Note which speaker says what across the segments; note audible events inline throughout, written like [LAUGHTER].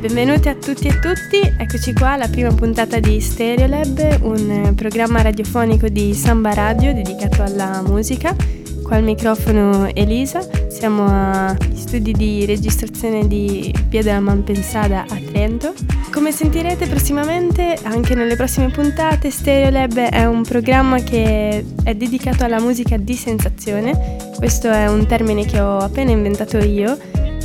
Speaker 1: Benvenuti a tutti e tutti, eccoci qua alla prima puntata di Stereolab, un programma radiofonico di Samba Radio dedicato alla musica. Qua al microfono Elisa, siamo agli studi di registrazione di Via della Malpensada a Trento. Come sentirete prossimamente, anche nelle prossime puntate, Stereolab è un programma che è dedicato alla musica di sensazione. Questo è un termine che ho appena inventato io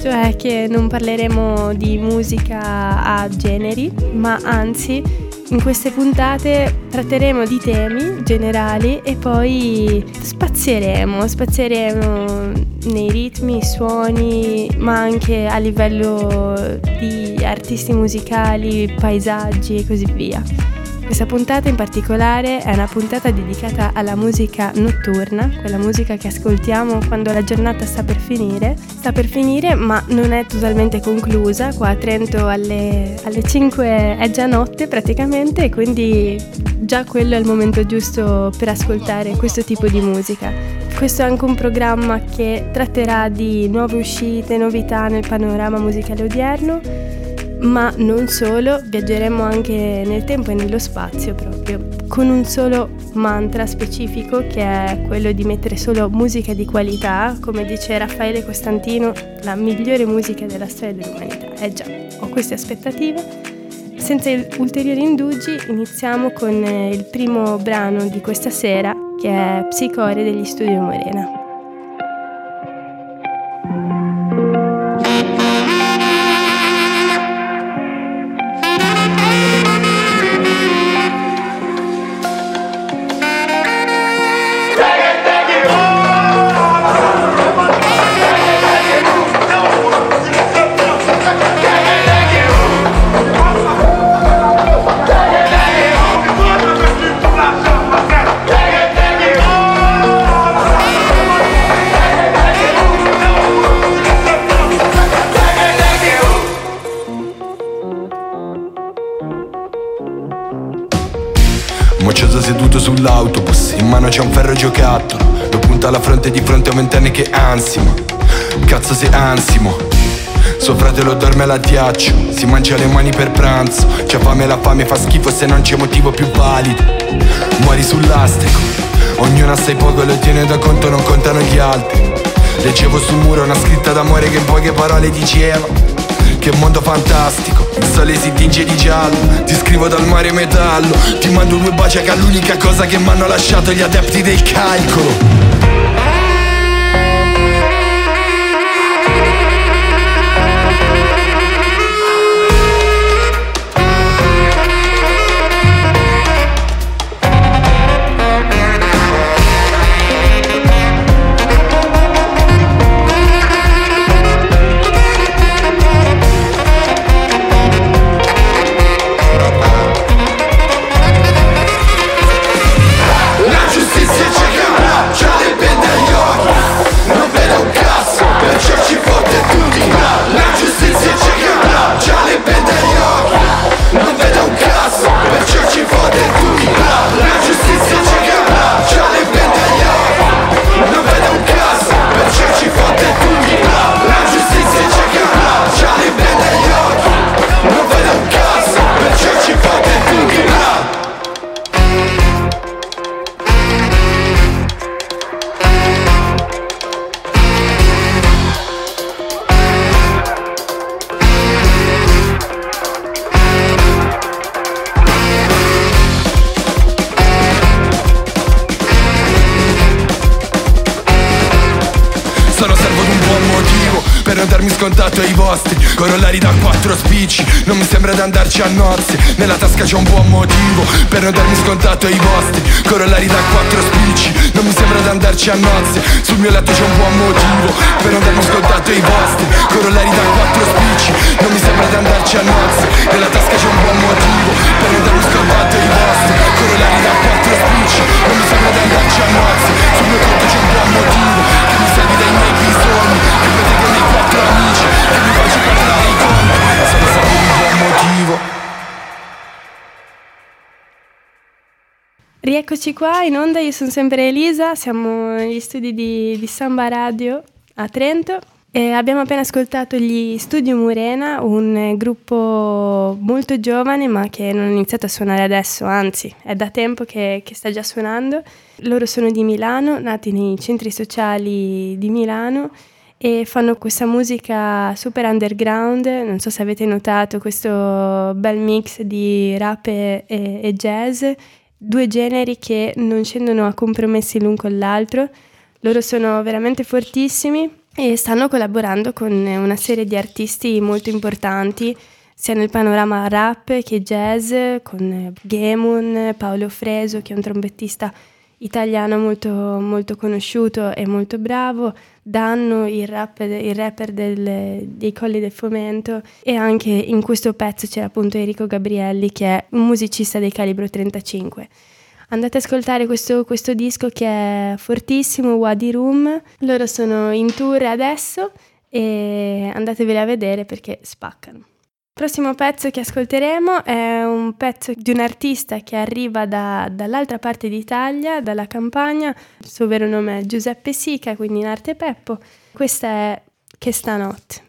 Speaker 1: cioè che non parleremo di musica a generi, ma anzi in queste puntate tratteremo di temi generali e poi spazieremo, spazieremo nei ritmi, suoni, ma anche a livello di artisti musicali, paesaggi e così via. Questa puntata in particolare è una puntata dedicata alla musica notturna, quella musica che ascoltiamo quando la giornata sta per finire. Sta per finire ma non è totalmente conclusa, qua a Trento alle, alle 5 è già notte praticamente e quindi già quello è il momento giusto per ascoltare questo tipo di musica. Questo è anche un programma che tratterà di nuove uscite, novità nel panorama musicale odierno ma non solo, viaggeremo anche nel tempo e nello spazio proprio, con un solo mantra specifico che è quello di mettere solo musica di qualità, come dice Raffaele Costantino, la migliore musica della storia dell'umanità. Eh già, ho queste aspettative. Senza ulteriori indugi iniziamo con eh, il primo brano di questa sera che è Psicore degli Studio Morena.
Speaker 2: C'è un ferro giocattolo Lo punta alla fronte di fronte a un ventenne che ansima. Cazzo sei ansimo. Suo fratello dorme all'addiaccio Si mangia le mani per pranzo. C'ha fame la fame fa schifo se non c'è motivo più valido. Muori sull'astrico Ognuno assai poco lo tiene da conto non contano gli altri. Leggevo sul muro una scritta d'amore che in poche parole diceva Che mondo fantastico il sole si tinge di giallo Ti scrivo dal mare metallo Ti mando due baci che è l'unica cosa che mi hanno lasciato gli adepti del calcolo sembra di andarci a nozze Nella tasca c'è un buon motivo Per non darmi scontato ai vostri. Corollari da quattro spicci Non mi sembra di andarci a nozze. Sul mio letto c'è un buon motivo Per non darmi scontato ai vostri. Corollari da quattro spicci Non mi sembra di andarci a nozze. Nella tasca c'è un buon motivo Per non darmi scontato ai vostri. Corollari da quattro spicci Non mi sembra di andarci a nozze. Sul mio conto c'è un buon motivo
Speaker 1: Rieccoci qua in onda, io sono sempre Elisa, siamo negli studi di, di Samba Radio a Trento E abbiamo appena ascoltato gli Studio Murena, un gruppo molto giovane ma che non ha iniziato a suonare adesso, anzi è da tempo che, che, sta già suonando. Loro sono di Milano, nati nei centri sociali di Milano e fanno questa musica super underground, non so se avete notato questo bel mix di rap e, e jazz, due generi che non scendono a compromessi l'un con l'altro. Loro sono veramente fortissimi e stanno collaborando con una serie di artisti molto importanti sia nel panorama rap che jazz con Gemun, Paolo Freso che è un trombettista italiano molto, molto conosciuto e molto bravo, Danno, il, rap, il rapper del, dei Colli del Fomento e anche in questo pezzo c'era appunto Enrico Gabrielli che è un musicista del calibro 35 andate ad ascoltare questo, questo disco che è fortissimo, Wadi Room. Loro sono in tour adesso e andateveli a vedere perché spaccano. Il prossimo pezzo che ascolteremo è un pezzo di un artista che arriva da, dall'altra parte d'Italia, dalla campagna. Il suo vero nome è Giuseppe Sica, quindi in arte Peppo. Questa è Che stanotte.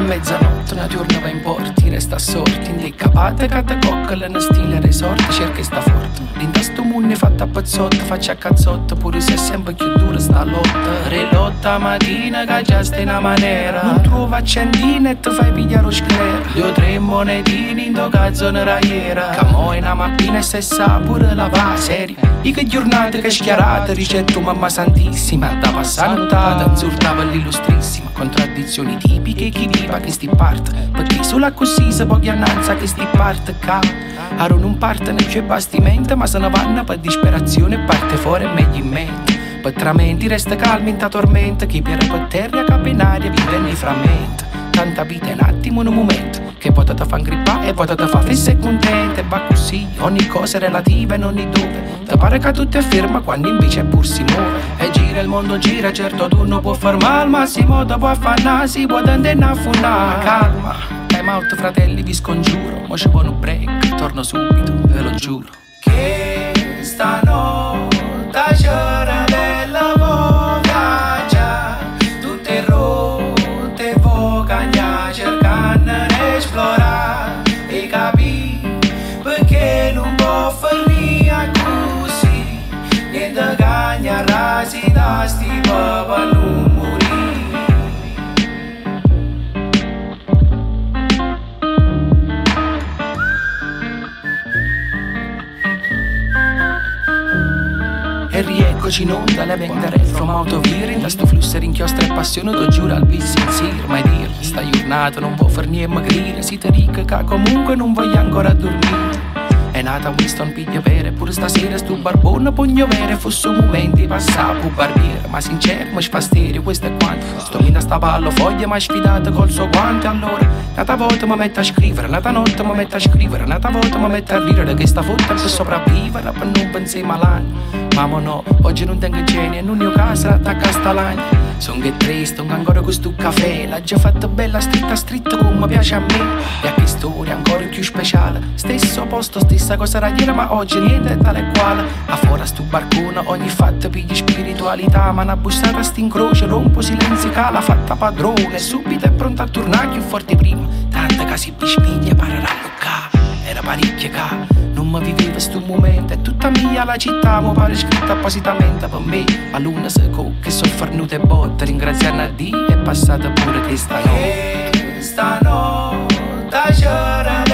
Speaker 3: mezzanotte, porti, resta assorti, indicapate, cata coccole, in stile resort, cerca sta forte. L'intasto munne fatta a pazzotto, faccia a cazzotto, pure se è sempre più dura sta lotta. Relotta mattina, che già stai in maniera, non trova accendine e ti fai pigliare lo sclera. Due o tre monetini in do cazzo nella iera, che mo in mappina e se sa pure la va, seria. I che giornate che schiarate, ricetto mamma santissima, da passare nottata, insultava l'illustrissima, contraddizioni tipiche, chi viva che sti parte Perché solo così può chiannanza che sti parte ca. Aro non parte nel suo bastimento Ma se ne vanno per disperazione parte fuori meglio in mente. Per tramenti resta calmi in ta tormenta Chi per per terra capo in aria vive nei frammenti. Tanta vita è un attimo in un momento Che potete fa grippare e potete fa fissa e contenta E va così, ogni cosa è relativa e non è dove. Te pare che tutto è ferma quando invece pur si muove. E gira il mondo gira, certo tu non può far male Al massimo te può affannare, si può andare a affondare Calma, time out fratelli vi scongiuro. Mo vuole un break, torno subito, ve lo giuro. Che stanotte E rieccoci in onda, la mente retro, ma autoviri Da sto flusso rinchiostra e passione, tu giuro al bis sir Mai dir, sta giornata non può far niente magrire Siete ricca che comunque non voglio ancora dormire. È nata Winston piglia vere Pure stasera stu barbone pugno vere Fosse un momento passato barbiere Ma sincero mi sfastidio questo è quanto. Sto mina sta ballo foglia ma sfidata col suo guante Allora nata volta mi metto a scrivere Nata notte mi metto a scrivere Nata volta mi metto a ridere Che sta fotta per sopravvivere Per non pensare malagno Mamma no, oggi non tengo genio E non io casa attacca a sta lagna Son che triste, non ancora questo caffè L'ha già fatta bella stritta stritta come piace a me. E a che storia ancora più speciale. Stesso posto, stessa cosa radiera Ma oggi niente è tale quale. A fuori sto barcone ogni fatto pigli spiritualità. Ma una bussata incrocio, rompo silenzi cala Fatta padrone, subito è pronta a tornare più forte prima. Tanta che si bispiglia, parerà Era parecchia ca non mi viveva sto momento. E tutta mia la città mi pare scritta appositamente per me A luna seco che sono fornuta e botte. Ringraziando a Dio è passata pure questa notte. Questa notte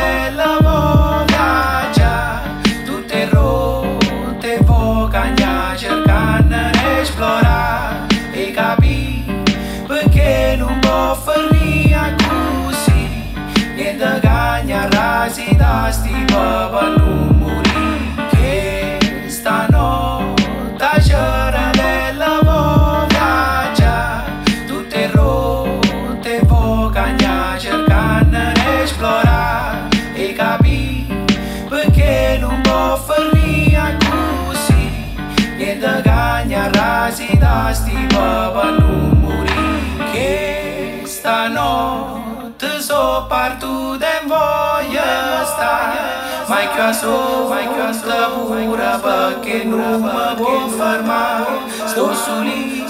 Speaker 3: Mai caso pura perché non mi può fermare Sto su lì,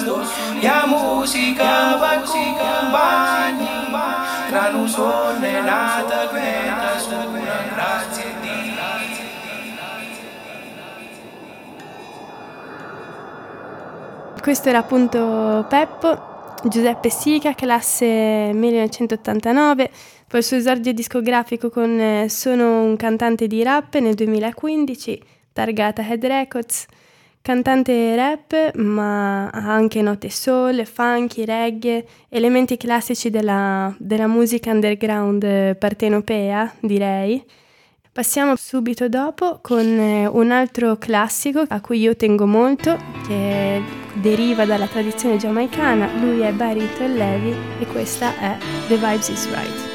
Speaker 3: la musica va compagni Tra un sonno e nata quieta sura, grazie
Speaker 1: Questo era appunto Peppo Giuseppe Sica, classe 1989, poi il suo esordio discografico con eh, Sono un cantante di rap nel 2015, targata Head Records. Cantante rap, ma ha anche note soul, funky, reggae, elementi classici della, della musica underground eh, partenopea, direi. Passiamo subito dopo con eh, un altro classico a cui io tengo molto, che deriva dalla tradizione giamaicana. Lui è Barrington Levy e questa è The Vibes Is Right.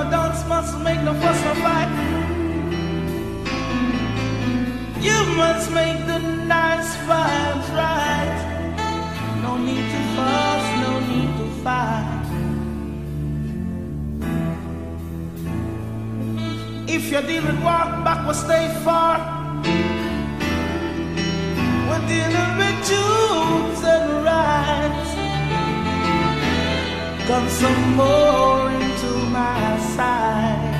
Speaker 1: When you come a dance, must make no fuss or fight. You must make the nice vibes right. No need to fuss, no need to fight. If you're dealing walk back, will stay far. We're dealing with truths and rights. Come some more into my side.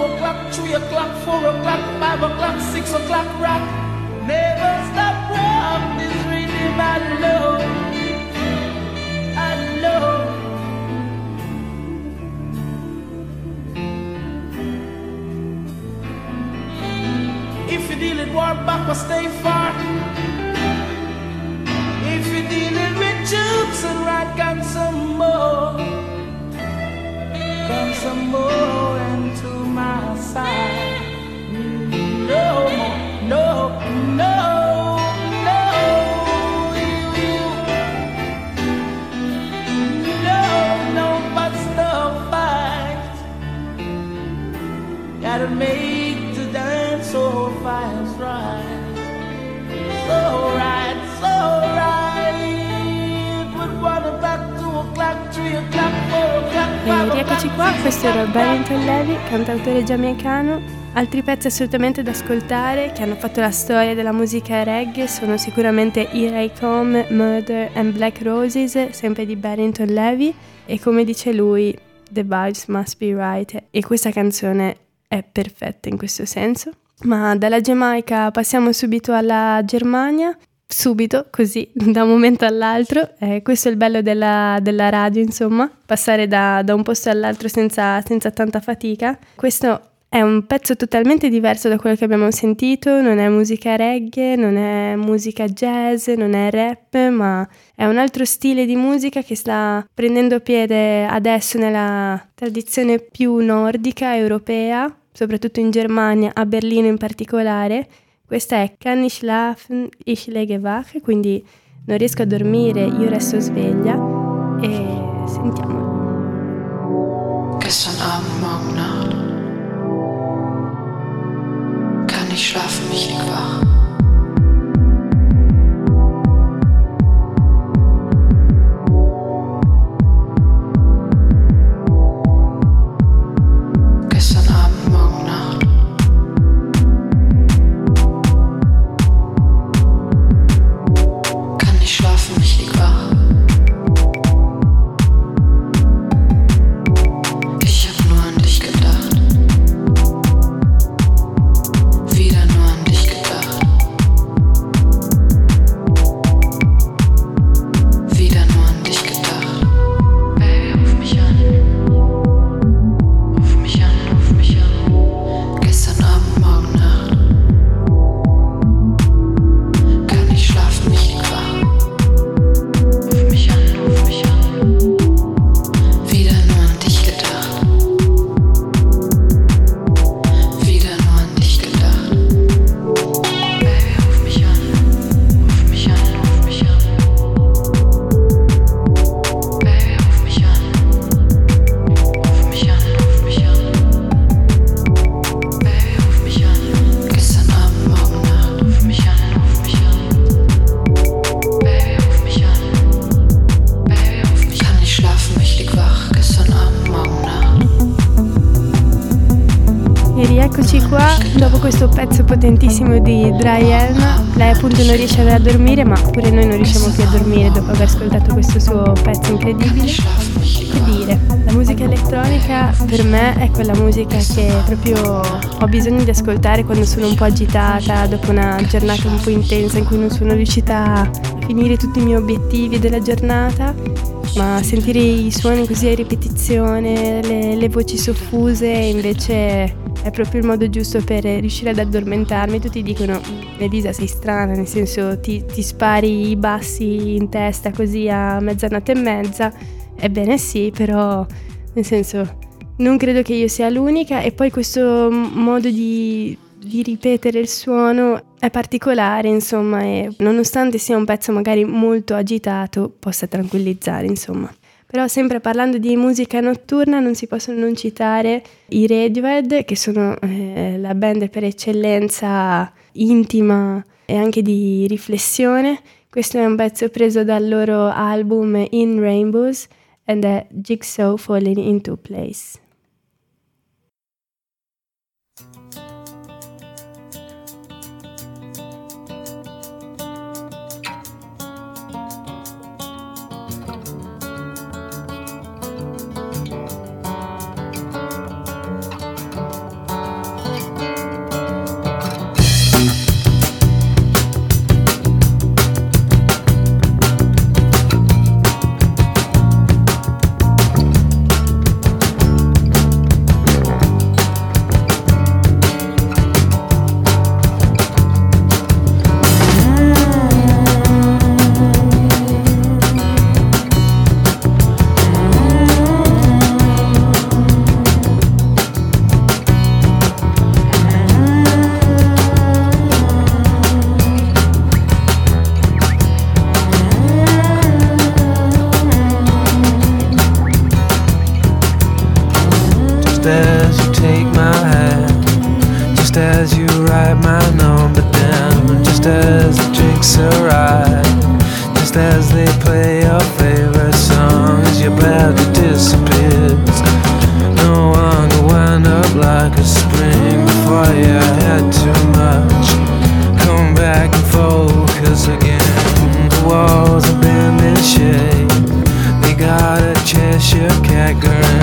Speaker 1: o'clock, three o'clock, four o'clock, five o'clock, six o'clock, rock. Never stop rock this rhythm I love. I love. If you're dealing war back, stay far. If you're dealing with jukes and rock and some more. Come some more into my side. No more, no, no, no. No, no, but still fight. Gotta make the dance so fast right. So right, E rieccoci qua, questo era Barrington Levy, cantautore giamaicano. Altri pezzi assolutamente da ascoltare che hanno fatto la storia della musica reggae sono sicuramente Here I Come, Murder and Black Roses, sempre di Barrington Levy. E come dice lui, The Vibes Must Be Right e questa canzone è perfetta in questo senso. Ma dalla Giamaica passiamo subito alla Germania, subito, così, [LAUGHS] da un momento all'altro. Eh, questo è il bello della, della radio, insomma, passare da, da un posto all'altro senza, senza tanta fatica. Questo è un pezzo totalmente diverso da quello che abbiamo sentito, non è musica reggae, non è musica jazz, non è rap, ma è un altro stile di musica che sta prendendo piede adesso nella tradizione più nordica, europea, soprattutto in Germania, a Berlino in particolare. Questa è Kann ich schlafen, ich lege wach, quindi non riesco a dormire, io resto sveglia e sentiamo.
Speaker 4: Gestern Abend, morgen Nacht. Kann ich schlafen, mich lieg wach.
Speaker 1: Pezzo potentissimo di Dry Elm. Lei appunto non riesce a dormire, ma pure noi non riusciamo più a dormire dopo aver ascoltato questo suo pezzo incredibile. Che dire, la musica elettronica per me è quella musica che proprio ho bisogno di ascoltare quando sono un po' agitata, dopo una giornata un po' intensa in cui non sono riuscita a finire tutti i miei obiettivi della giornata ma sentire i suoni così a ripetizione, le, le voci soffuse invece è proprio il modo giusto per riuscire ad addormentarmi. Tutti dicono, Elisa sei strana, nel senso ti, ti spari i bassi in testa così a mezzanotte e mezza. Ebbene sì, però nel senso non credo che io sia l'unica e poi questo modo di, di ripetere il suono è particolare, insomma, e nonostante sia un pezzo magari molto agitato, possa tranquillizzare, insomma. Però sempre parlando di musica notturna non si possono non citare i Radiohead, che sono eh, la band per eccellenza intima e anche di riflessione. Questo è un pezzo preso dal loro album In Rainbows ed è Jigsaw Falling into Place.
Speaker 5: As you take my hand, just as you write my number down, just as the drinks arrive, just as they play your favorite song, as your body disappears. No could wind up like a spring before you had too much. Come back and focus again. The walls have been in shape. They got a Cheshire cat grin.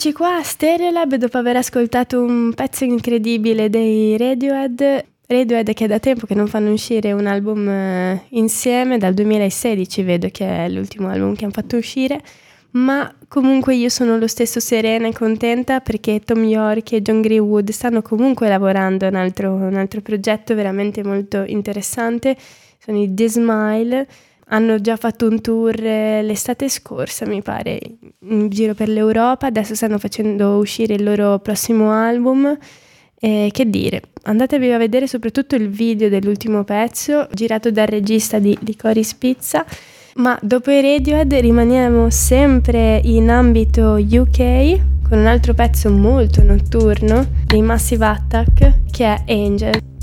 Speaker 1: Rieccoci qua a Stereolab dopo aver ascoltato un pezzo incredibile dei Radiohead. Radiohead che è da tempo che non fanno uscire un album eh, insieme, dal 2016 vedo che è l'ultimo album che hanno fatto uscire, ma comunque io sono lo stesso serena e contenta perché Tom York e John Greenwood stanno comunque lavorando a un altro, un altro progetto veramente molto interessante, sono i The Smile, hanno già fatto un tour eh, l'estate scorsa, mi pare, in giro per l'Europa. Adesso stanno facendo uscire il loro prossimo album. E che dire, andatevi a vedere soprattutto il video dell'ultimo pezzo, girato dal regista di Licorice Pizza. Ma dopo i Radiohead rimaniamo sempre in ambito UK con un altro pezzo molto notturno dei Massive Attack che è Angel.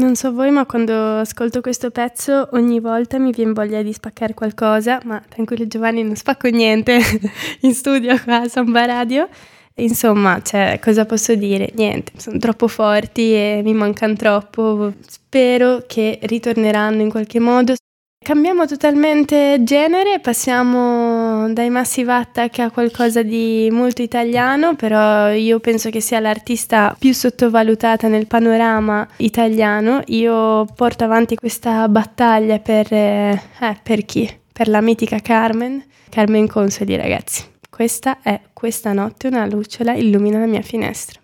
Speaker 1: Non so voi, ma quando ascolto questo pezzo ogni volta mi viene voglia di spaccare qualcosa, ma tranquillo Giovanni, non spacco niente [LAUGHS] in studio qua a Samba Radio. Insomma, cioè, cosa posso dire? Niente, sono troppo forti e mi mancano troppo. Spero che ritorneranno in qualche modo. Cambiamo totalmente genere, passiamo dai Massive Attack a qualcosa di molto italiano, però io penso che sia l'artista più sottovalutata nel panorama italiano. Io porto avanti questa battaglia per, eh, per chi? Per la mitica Carmen, Carmen Consoli ragazzi. Questa è Questa notte una lucciola illumina la mia finestra.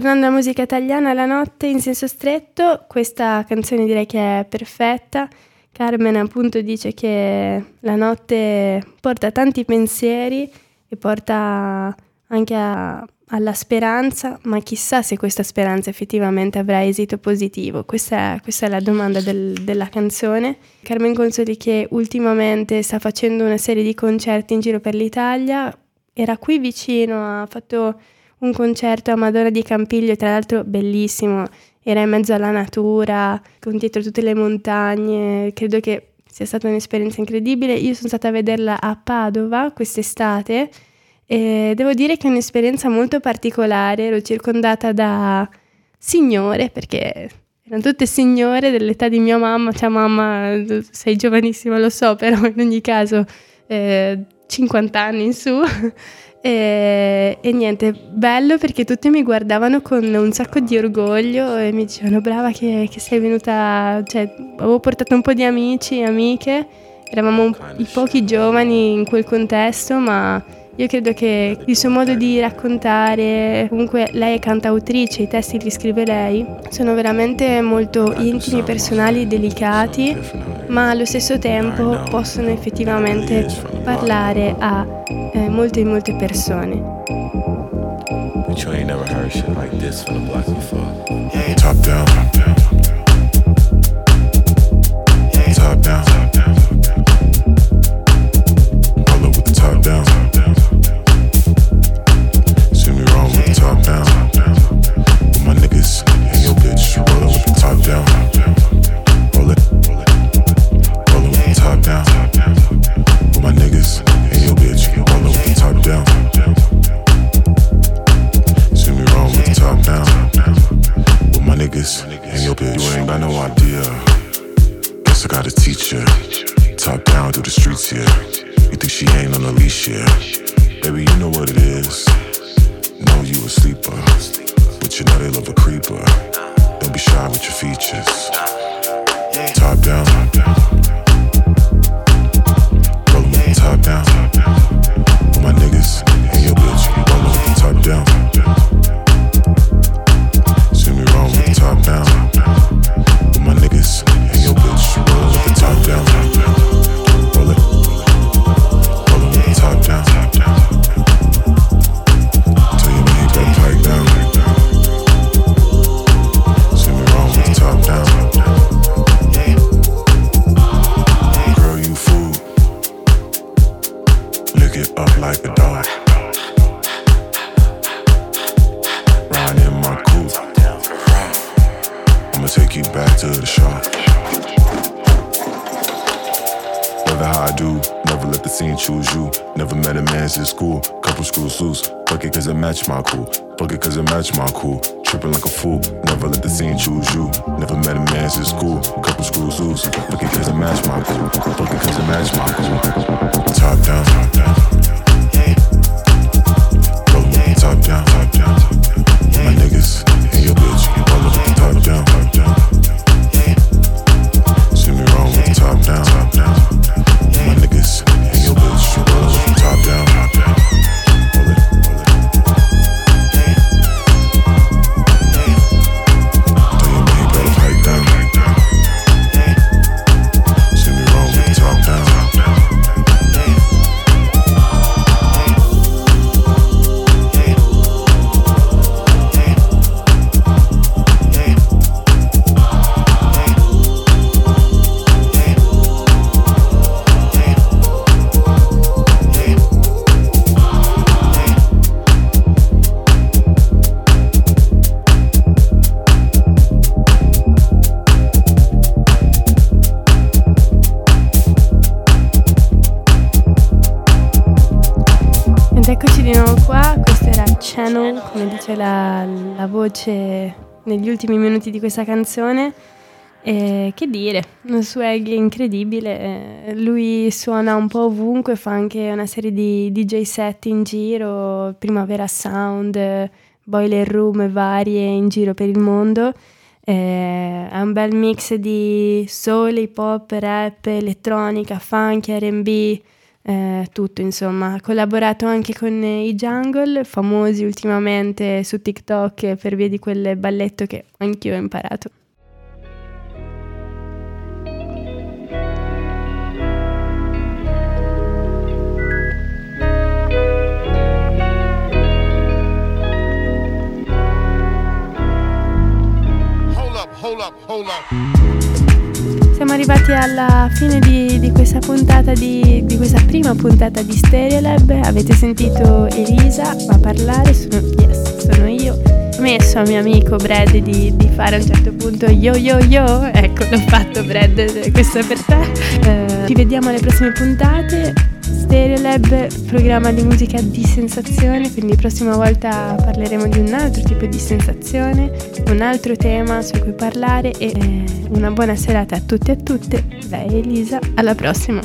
Speaker 1: Tornando alla musica italiana, la notte in senso stretto, questa canzone direi che è perfetta. Carmen appunto dice che la notte porta tanti pensieri e porta anche a, alla speranza, ma chissà se questa speranza effettivamente avrà esito positivo. Questa è, questa è la domanda del, della canzone. Carmen Consoli che ultimamente sta facendo una serie di concerti in giro per l'Italia, era qui vicino, ha fatto un concerto a Madonna di Campiglio, tra l'altro bellissimo, era in mezzo alla natura, con dietro tutte le montagne, credo che sia stata un'esperienza incredibile. Io sono stata a vederla a Padova quest'estate e devo dire che è un'esperienza molto particolare, ero circondata da signore, perché erano tutte signore dell'età di mia mamma, cioè mamma sei giovanissima lo so, però in ogni caso eh, 50 anni in su e, e, niente, bello perché tutti mi guardavano con un sacco di orgoglio e mi dicevano brava che, che sei venuta, cioè avevo portato un po' di amici e amiche, eravamo i pochi giovani in quel contesto ma io credo che il suo modo di raccontare, comunque lei è cantautrice, i testi li scrive lei, sono veramente molto ecco, intimi, personali, delicati, ma allo stesso tempo possono effettivamente parlare a eh, molte e molte persone.
Speaker 6: You never heard shit like this from the block before.
Speaker 7: Yeah, top down, top down, top down. Yeah, top down.
Speaker 1: invece negli ultimi minuti di questa canzone. E che dire, un swag incredibile, eh, lui suona un po' ovunque, fa anche una serie di DJ set in giro, Primavera Sound, Boiler Room varie in giro per il mondo. Eh, è un bel mix di soul, hip hop, rap, elettronica, funk, RB eh, tutto insomma. Ha collaborato anche con eh, i Jungle, famosi ultimamente su TikTok per via di quel balletto che anch'io ho imparato.
Speaker 8: hold up, hold up.
Speaker 1: Siamo arrivati alla fine di, di questa puntata di, di, questa prima puntata di Stereolab. Avete sentito Elisa a parlare, sono, yes, sono io. Ho messo a mio amico Brad di, di, fare a un certo punto yo yo yo. Ecco, l'ho fatto Brad, questo è per te. Eh, ci vediamo alle prossime puntate. Stereolab, programma di musica di sensazione, quindi la prossima volta parleremo di un altro tipo di sensazione, un altro tema su cui parlare e eh, una buona serata a tutti e a tutte. Dai Elisa, alla prossima!